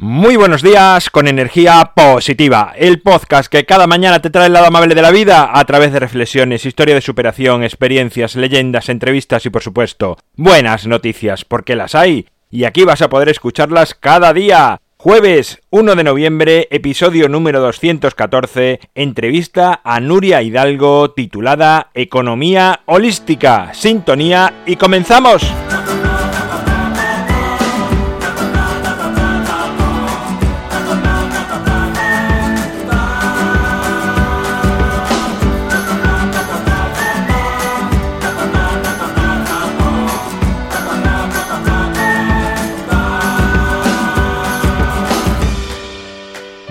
Muy buenos días con energía positiva, el podcast que cada mañana te trae el lado amable de la vida a través de reflexiones, historia de superación, experiencias, leyendas, entrevistas y por supuesto buenas noticias, porque las hay y aquí vas a poder escucharlas cada día. Jueves 1 de noviembre, episodio número 214, entrevista a Nuria Hidalgo titulada Economía Holística, Sintonía y comenzamos.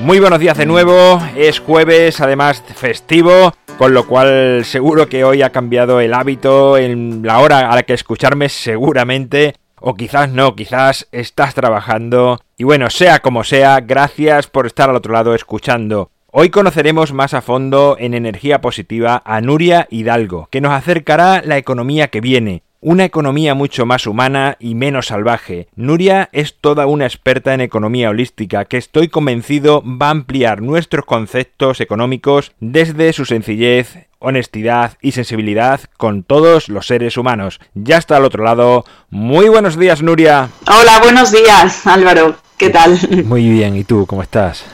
Muy buenos días de nuevo, es jueves, además festivo, con lo cual seguro que hoy ha cambiado el hábito, en la hora a la que escucharme seguramente, o quizás no, quizás estás trabajando. Y bueno, sea como sea, gracias por estar al otro lado escuchando. Hoy conoceremos más a fondo en energía positiva a Nuria Hidalgo, que nos acercará la economía que viene, una economía mucho más humana y menos salvaje. Nuria es toda una experta en economía holística que estoy convencido va a ampliar nuestros conceptos económicos desde su sencillez, honestidad y sensibilidad con todos los seres humanos. Ya está al otro lado. Muy buenos días, Nuria. Hola, buenos días, Álvaro. ¿Qué tal? Muy bien, ¿y tú cómo estás?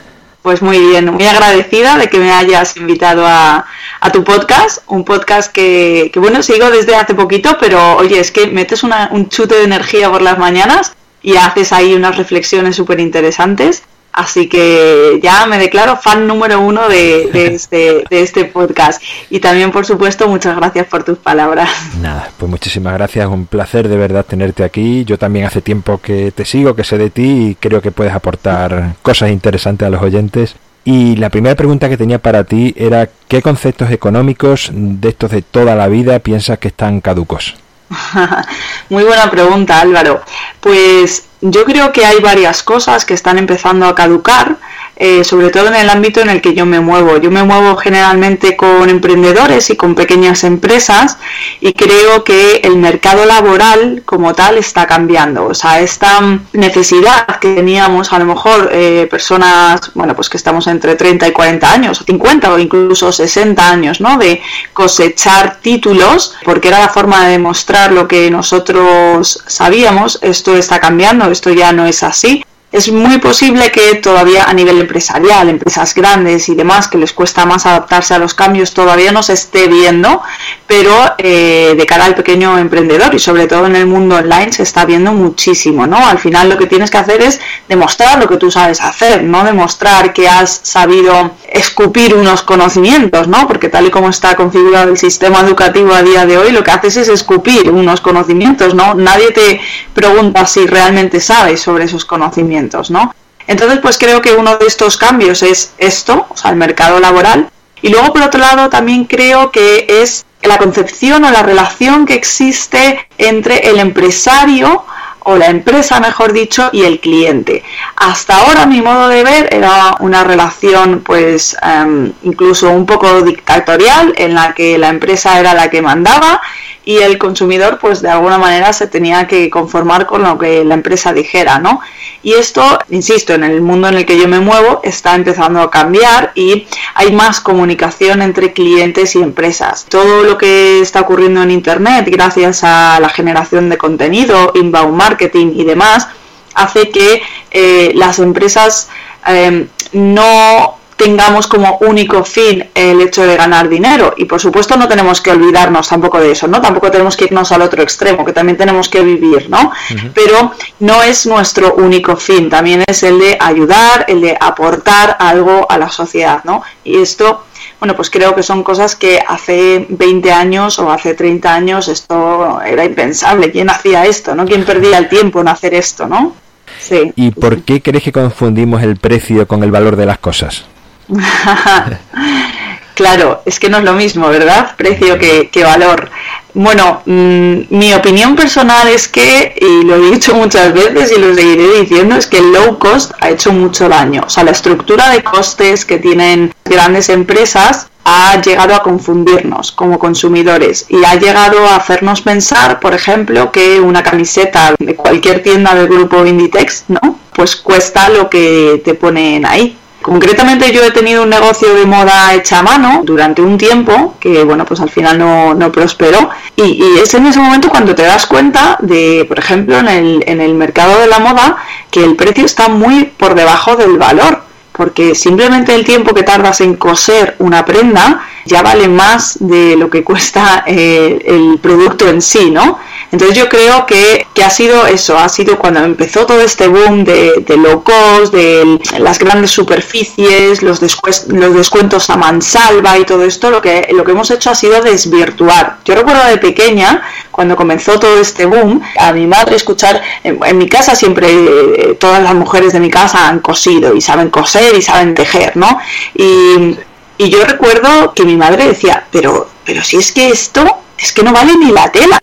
Pues muy bien, muy agradecida de que me hayas invitado a, tu podcast, un podcast que, bueno, sigo desde hace poquito, pero oye, es que metes un chute de energía por las mañanas y haces ahí unas reflexiones súper interesantes Así que ya me declaro fan número uno de, este, de este podcast. Y también, por supuesto, muchas gracias por tus palabras. Nada, pues muchísimas gracias. Un placer de verdad tenerte aquí. Yo también hace tiempo que te sigo, que sé de ti y creo que puedes aportar cosas interesantes a los oyentes. Y la primera pregunta que tenía para ti era ¿qué conceptos económicos de estos de toda la vida piensas que están caducos? Muy buena pregunta, Álvaro. Pues yo creo que hay varias cosas que están empezando a caducar eh, sobre todo en el ámbito en el que yo me muevo. Yo me muevo generalmente con emprendedores y con pequeñas empresas y creo que el mercado laboral como tal está cambiando. O sea, esta necesidad que teníamos a lo mejor eh, personas, bueno, pues que estamos entre 30 y 40 años, o 50 o incluso 60 años, ¿no? De cosechar títulos, porque era la forma de demostrar lo que nosotros sabíamos, esto está cambiando, esto ya no es así es muy posible que todavía a nivel empresarial, empresas grandes y demás, que les cuesta más adaptarse a los cambios, todavía no se esté viendo, pero eh, de cara al pequeño emprendedor y sobre todo en el mundo online se está viendo muchísimo, ¿no? Al final lo que tienes que hacer es demostrar lo que tú sabes hacer, no demostrar que has sabido escupir unos conocimientos, ¿no? Porque tal y como está configurado el sistema educativo a día de hoy, lo que haces es escupir unos conocimientos, ¿no? Nadie te pregunta si realmente sabes sobre esos conocimientos. ¿No? Entonces, pues creo que uno de estos cambios es esto, o sea, el mercado laboral. Y luego, por otro lado, también creo que es la concepción o la relación que existe entre el empresario o la empresa, mejor dicho, y el cliente. Hasta ahora mi modo de ver era una relación pues em, incluso un poco dictatorial en la que la empresa era la que mandaba y el consumidor pues de alguna manera se tenía que conformar con lo que la empresa dijera, ¿no? Y esto, insisto, en el mundo en el que yo me muevo está empezando a cambiar y hay más comunicación entre clientes y empresas. Todo lo que está ocurriendo en internet gracias a la generación de contenido, inbound marketing y demás hace que eh, las empresas eh, no tengamos como único fin el hecho de ganar dinero. Y por supuesto no tenemos que olvidarnos tampoco de eso, ¿no? Tampoco tenemos que irnos al otro extremo, que también tenemos que vivir, ¿no? Pero no es nuestro único fin, también es el de ayudar, el de aportar algo a la sociedad, ¿no? Y esto, bueno, pues creo que son cosas que hace 20 años o hace 30 años esto era impensable. ¿Quién hacía esto, no? ¿Quién perdía el tiempo en hacer esto, no? Sí. ¿Y por qué crees que confundimos el precio con el valor de las cosas? claro, es que no es lo mismo, ¿verdad? Precio que, valor. Bueno, mm, mi opinión personal es que, y lo he dicho muchas veces y lo seguiré diciendo, es que el low cost ha hecho mucho daño. O sea, la estructura de costes que tienen grandes empresas ha llegado a confundirnos como consumidores y ha llegado a hacernos pensar, por ejemplo, que una camiseta de cualquier tienda del grupo Inditex, ¿no? Pues cuesta lo que te ponen ahí. Concretamente yo he tenido un negocio de moda hecha a mano durante un tiempo, que bueno, pues al final no, prosperó. Y, es en ese momento cuando te das cuenta de, por ejemplo, en el, en el mercado de la moda, que el precio está muy por debajo del valor porque simplemente el tiempo que tardas en coser una prenda ya vale más de lo que cuesta eh, el producto en sí, ¿no? Entonces yo creo que, ha sido eso, ha sido cuando empezó todo este boom de, low cost, de las grandes superficies, los, los descuentos a mansalva y todo esto, lo que, lo que hemos hecho ha sido desvirtuar. Yo recuerdo de pequeña, cuando comenzó todo este boom, a mi madre escuchar, en, mi casa siempre eh, todas las mujeres de mi casa han cosido y saben coser y saben tejer, ¿no? Y, y yo recuerdo que mi madre decía, pero, pero si es que esto es que no vale ni la tela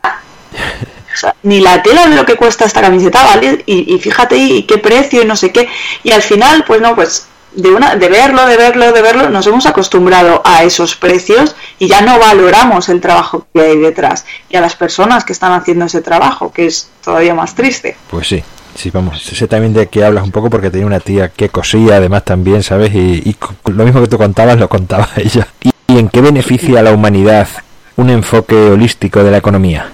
ni la tela de lo que cuesta esta camiseta, ¿vale? Y, fíjate y qué precio y no sé qué. Y al final, pues no, pues de, una, de verlo, de verlo, de verlo, nos hemos acostumbrado a esos precios y ya no valoramos el trabajo que hay detrás y a las personas que están haciendo ese trabajo, que es todavía más triste. Pues sí. Sí, vamos, sé también de qué hablas un poco porque tenía una tía que cosía además también, ¿sabes? Y, lo mismo que tú contabas lo contaba ella. ¿Y en qué beneficia a la humanidad un enfoque holístico de la economía?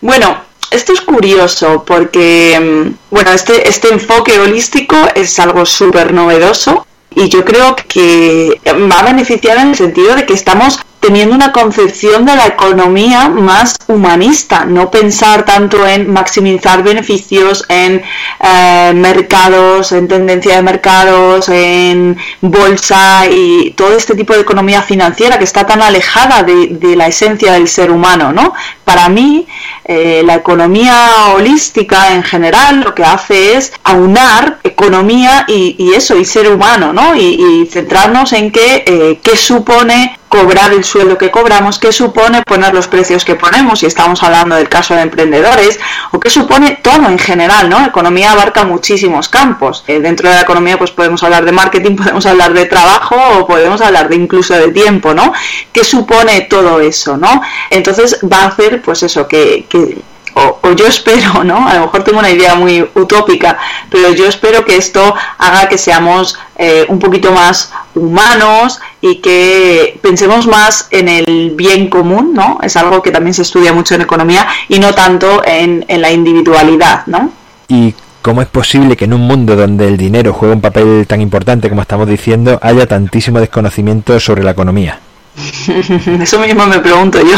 Bueno, esto es curioso porque, mm, bueno, este, este enfoque holístico es algo súper novedoso y yo creo que va a beneficiar en el sentido de que estamos teniendo una concepción de la economía más humanista, no pensar tanto en maximizar beneficios, en eh, mercados, en tendencia de mercados, en bolsa y todo este tipo de economía financiera que está tan alejada de, la esencia del ser humano. ¿no? Para mí, eh, la economía holística en general lo que hace es aunar economía y, eso, y ser humano, ¿no? y, centrarnos en qué, eh, qué supone cobrar el sueldo que cobramos, qué supone poner los precios que ponemos, si estamos hablando del caso de emprendedores, o qué supone todo en general, ¿no? Economía abarca muchísimos campos. Eh, dentro de la economía pues podemos hablar de marketing, podemos hablar de trabajo o podemos hablar de incluso de tiempo, ¿no? ¿Qué supone todo eso, ¿no? Entonces va a hacer pues eso, que, que o, yo espero, ¿no? A lo mejor tengo una idea muy utópica, pero yo espero que esto haga que seamos eh, un poquito más humanos y que pensemos más en el bien común, ¿no? Es algo que también se estudia mucho en economía y no tanto en, en la individualidad, ¿no? Y ¿Cómo es posible que en un mundo donde el dinero juega un papel tan importante como estamos diciendo haya tantísimo desconocimiento sobre la economía? Eso mismo me pregunto yo.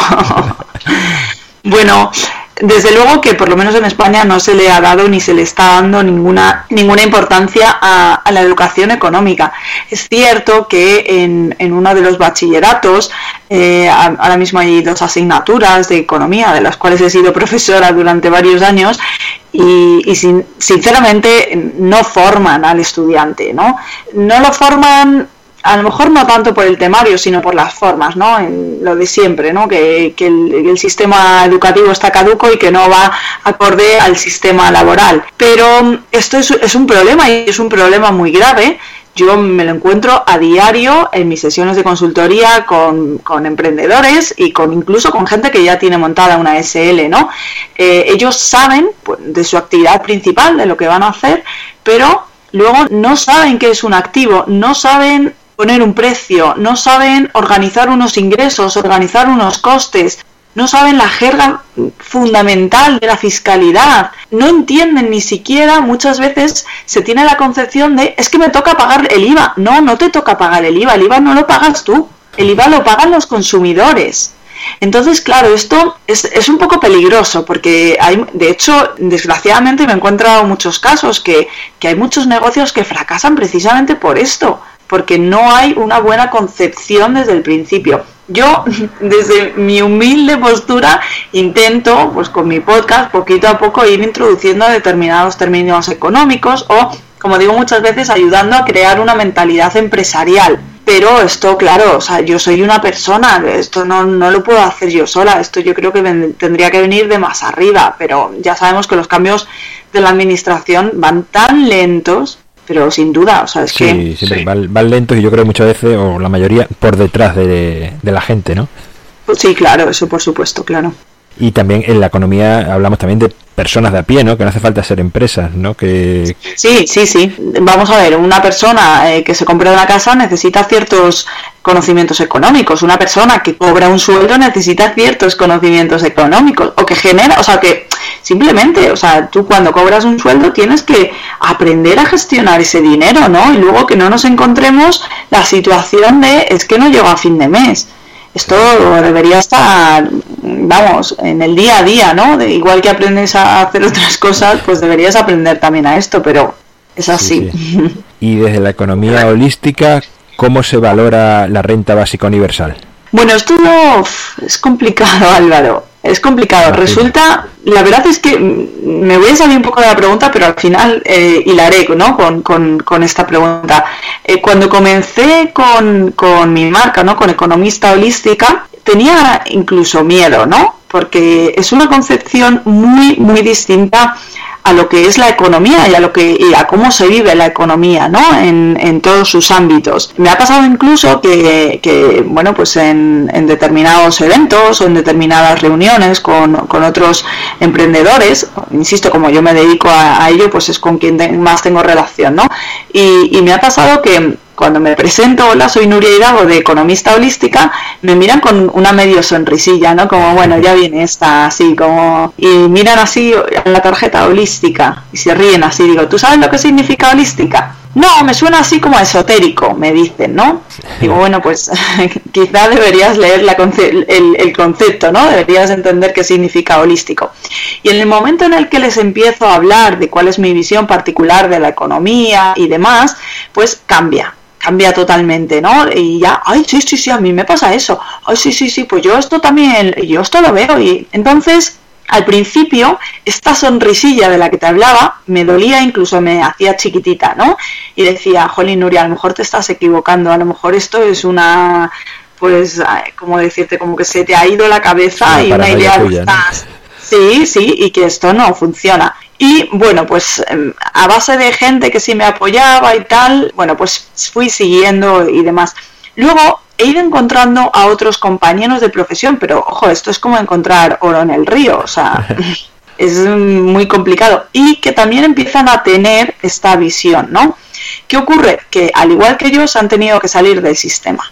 bueno, desde luego que por lo menos en España no se le ha dado ni se le está dando ninguna, ninguna importancia a, la educación económica. Es cierto que en, en uno de los bachilleratos, eh, ahora mismo hay dos asignaturas de economía, de las cuales he sido profesora durante varios años, y, y sinceramente no forman al estudiante, ¿no? No lo forman a lo mejor no tanto por el temario, sino por las formas, ¿no? En lo de siempre, ¿no? Que, el, sistema educativo está caduco y que no va acorde al sistema laboral. Pero mm, esto es, un problema y es un problema muy grave yo me lo encuentro a diario en mis sesiones de consultoría con, emprendedores y con incluso con gente que ya tiene montada una SL, ¿no? Eh, ellos saben pues, de su actividad principal, de lo que van a hacer, pero luego no saben qué es un activo, no saben poner un precio, no saben organizar unos ingresos, organizar unos costes, no saben la jerga fundamental de la fiscalidad, no entienden ni siquiera, muchas veces se tiene la concepción de es que me toca pagar el IVA. No, no te toca pagar el IVA, el IVA no lo pagas tú, el IVA lo pagan los consumidores. Entonces, claro, esto es, es, un poco peligroso porque hay, de hecho, desgraciadamente me he encontrado muchos casos que, que hay muchos negocios que fracasan precisamente por esto, porque no hay una buena concepción desde el principio. Yo, desde mi humilde postura, intento, pues con mi podcast, poquito a poco ir introduciendo determinados términos económicos o, como digo muchas veces, ayudando a crear una mentalidad empresarial pero esto, claro, o sea, yo soy una persona, esto no, no lo puedo hacer yo sola, esto yo creo que tendría que venir de más arriba, pero ya sabemos que los cambios de la administración van tan lentos, pero sin duda, o sea, es que... Sí, siempre Van, lentos y yo creo muchas veces, o la mayoría, por detrás de, de la gente, ¿no? Sí, claro, eso por supuesto, claro. Y también en la economía hablamos también de personas de a pie, ¿no? Que no hace falta ser empresas, ¿no? Que... Sí, sí, sí. Vamos a ver, una persona eh, que se compra una casa necesita ciertos conocimientos económicos. Una persona que cobra un sueldo necesita ciertos conocimientos económicos. O que genera, o sea, que simplemente, o sea, tú cuando cobras un sueldo tienes que aprender a gestionar ese dinero, ¿no? Y luego que no nos encontremos la situación de es que no llego a fin de mes esto debería estar, vamos, en el día a día, ¿no? De, igual que aprendes a hacer otras cosas, pues deberías aprender también a esto, pero es así. Y desde la economía holística, ¿cómo se valora la renta básica universal? Bueno, esto es complicado, Álvaro. Es complicado. Resulta, la verdad es que me voy a salir un poco de la pregunta, pero al final eh, hilaré ¿no? con, con, con esta pregunta. Eh, cuando comencé con, con mi marca, ¿no? con Economista Holística, tenía incluso miedo, ¿no? Porque es una concepción muy, muy distinta a lo que es la economía y a lo que y a cómo se vive la economía ¿no? en, en todos sus ámbitos. Me ha pasado incluso que, que bueno pues en, en, determinados eventos o en determinadas reuniones con, con, otros emprendedores, insisto, como yo me dedico a, a ello, pues es con quien más tengo relación, ¿no? Y, y me ha pasado que cuando me presento, hola, soy Nuria Hidalgo de Economista Holística, me miran con una medio sonrisilla, ¿no? Como, bueno, ya viene esta, así, como... Y miran así la tarjeta holística y se ríen así. Digo, ¿tú sabes lo que significa holística? No, me suena así como esotérico, me dicen, ¿no? Digo, bueno, pues quizá deberías leer la el, el, concepto, ¿no? Deberías entender qué significa holístico. Y en el momento en el que les empiezo a hablar de cuál es mi visión particular de la economía y demás, pues cambia, cambia totalmente, ¿no? Y ya, ay, sí, sí, sí, a mí me pasa eso. Ay, sí, sí, sí, pues yo esto también, yo esto lo veo. Y entonces, al principio, esta sonrisilla de la que te hablaba me dolía, incluso me hacía chiquitita, ¿no? Y decía, Jolín, Nuria, a lo mejor te estás equivocando, a lo mejor esto es una, pues, como decirte, como que se te ha ido la cabeza y una idea de Sí, sí, y que esto no funciona. Y bueno, pues em, a base de gente que sí me apoyaba y tal, bueno, pues fui siguiendo y demás. Luego he ido encontrando a otros compañeros de profesión, pero ojo, esto es como encontrar oro en el río, o sea, es muy complicado. Y que también empiezan a tener esta visión, ¿no? ¿Qué ocurre? Que al igual que ellos han tenido que salir del sistema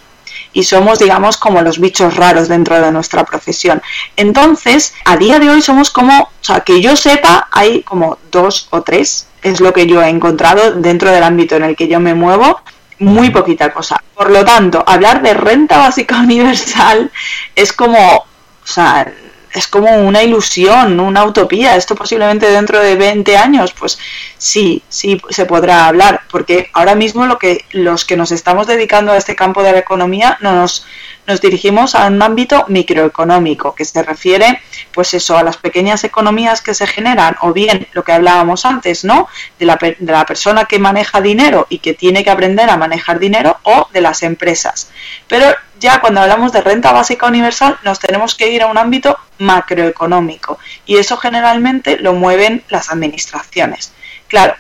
y somos, digamos, como los bichos raros dentro de nuestra profesión. Entonces, a día de hoy somos como, o sea, que yo sepa, hay como dos o tres, es lo que yo he encontrado dentro del ámbito en el que yo me muevo, muy poquita cosa. Por lo tanto, hablar de renta básica universal es como, o sea, es como una ilusión, una utopía. Esto posiblemente dentro de 20 años, pues sí, sí se podrá hablar, porque ahora mismo lo que los que nos estamos dedicando a este campo de la economía no nos nos dirigimos a un ámbito microeconómico que se refiere pues eso a las pequeñas economías que se generan o bien lo que hablábamos antes no de la, de la persona que maneja dinero y que tiene que aprender a manejar dinero o de las empresas. Pero ya cuando hablamos de renta básica universal nos tenemos que ir a un ámbito macroeconómico y eso generalmente lo mueven las administraciones claro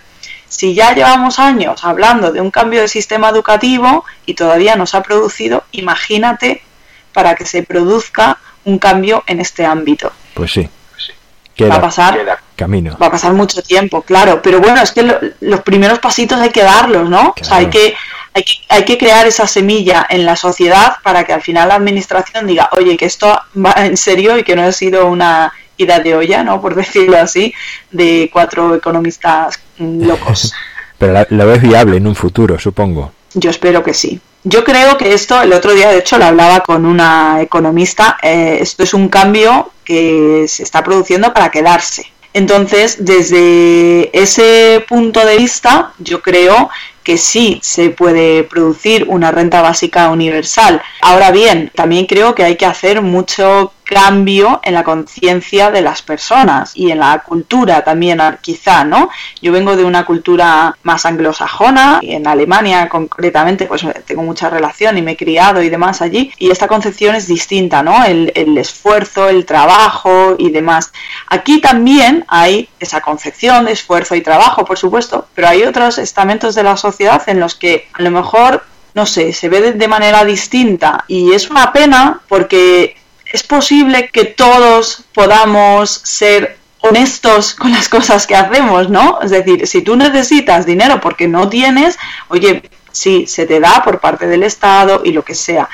si ya llevamos años hablando de un cambio de sistema educativo y todavía no se ha producido, imagínate para que se produzca un cambio en este ámbito. Pues sí. va a pasar camino. Va a pasar mucho tiempo, claro. Pero bueno, es que los primeros pasitos hay que darlos, ¿no? O sea, hay que, hay que, hay que crear esa semilla en la sociedad para que al final la administración diga, oye, que esto va en serio y que no ha sido una ida de olla, ¿no? Por decirlo así, de cuatro economistas locos. Pero lo ves viable en un futuro, supongo. Yo espero que sí. Yo creo que esto, el otro día de hecho lo hablaba con una economista, eh, esto es un cambio que se está produciendo para quedarse. Entonces, desde ese punto de vista, yo creo que sí se puede producir una renta básica universal. Ahora bien, también creo que hay que hacer mucho cambio en la conciencia de las personas y en la cultura también quizá, ¿no? Yo vengo de una cultura más anglosajona, en Alemania concretamente pues tengo mucha relación y me he criado y demás allí y esta concepción es distinta, ¿no? El, el esfuerzo, el trabajo y demás. Aquí también hay esa concepción de esfuerzo y trabajo, por supuesto, pero hay otros estamentos de la sociedad en los que a lo mejor no sé, se ve de manera distinta y es una pena porque es posible que todos podamos ser honestos con las cosas que hacemos, ¿no? Es decir, si tú necesitas dinero porque no tienes, oye, sí, se te da por parte del Estado y lo que sea,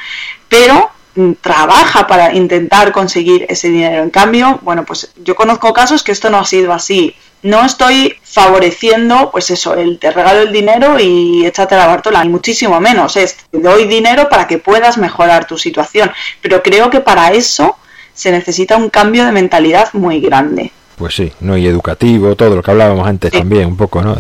pero mm, trabaja para intentar conseguir ese dinero. En cambio, bueno, pues yo conozco casos que esto no ha sido así no estoy favoreciendo, pues eso, el te regalo el dinero y échate la Bartola, ni muchísimo menos. Es te doy dinero para que puedas mejorar tu situación. Pero creo que para eso se necesita un cambio de mentalidad muy grande. Pues sí, no y educativo, todo lo que hablábamos antes también, un poco, ¿no?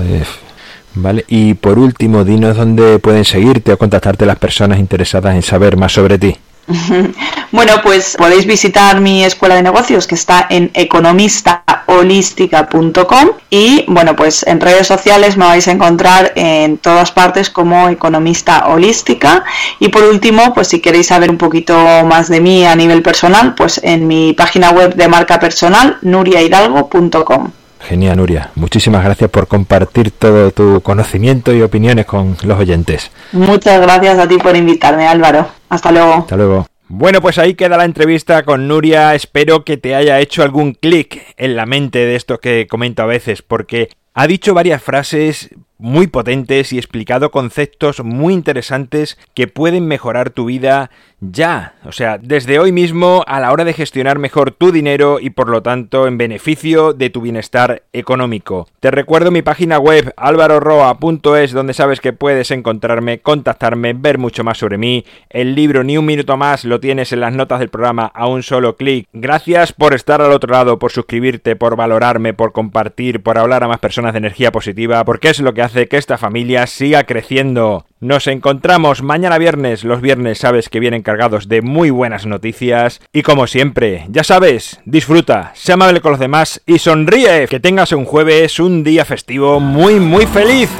vale. Y por último, dinos dónde pueden seguirte o contactarte las personas interesadas en saber más sobre ti. Bueno, pues podéis visitar mi escuela de negocios que está en economistaholística.com y bueno, pues en redes sociales me vais a encontrar en todas partes como economista holística y por último, pues si queréis saber un poquito más de mí a nivel personal, pues en mi página web de marca personal nuriahidalgo.com. Genial, Nuria. Muchísimas gracias por compartir todo tu conocimiento y opiniones con los oyentes. Muchas gracias a ti por invitarme, Álvaro. Hasta luego. Hasta luego. Bueno, pues ahí queda la entrevista con Nuria. Espero que te haya hecho algún clic en la mente de esto que comento a veces, porque ha dicho varias frases muy potentes y explicado conceptos muy interesantes que pueden mejorar tu vida ya, o sea, desde hoy mismo a la hora de gestionar mejor tu dinero y por lo tanto en beneficio de tu bienestar económico. Te recuerdo mi página web alvaroroa.es donde sabes que puedes encontrarme, contactarme, ver mucho más sobre mí. El libro Ni un minuto más lo tienes en las notas del programa a un solo clic. Gracias por estar al otro lado, por suscribirte, por valorarme, por compartir, por hablar a más personas de energía positiva, porque es lo que que esta familia siga creciendo. Nos encontramos mañana viernes. Los viernes sabes que vienen cargados de muy buenas noticias. Y como siempre, ya sabes, disfruta, sé amable con los demás y sonríe. Que tengas un jueves, un día festivo muy, muy feliz.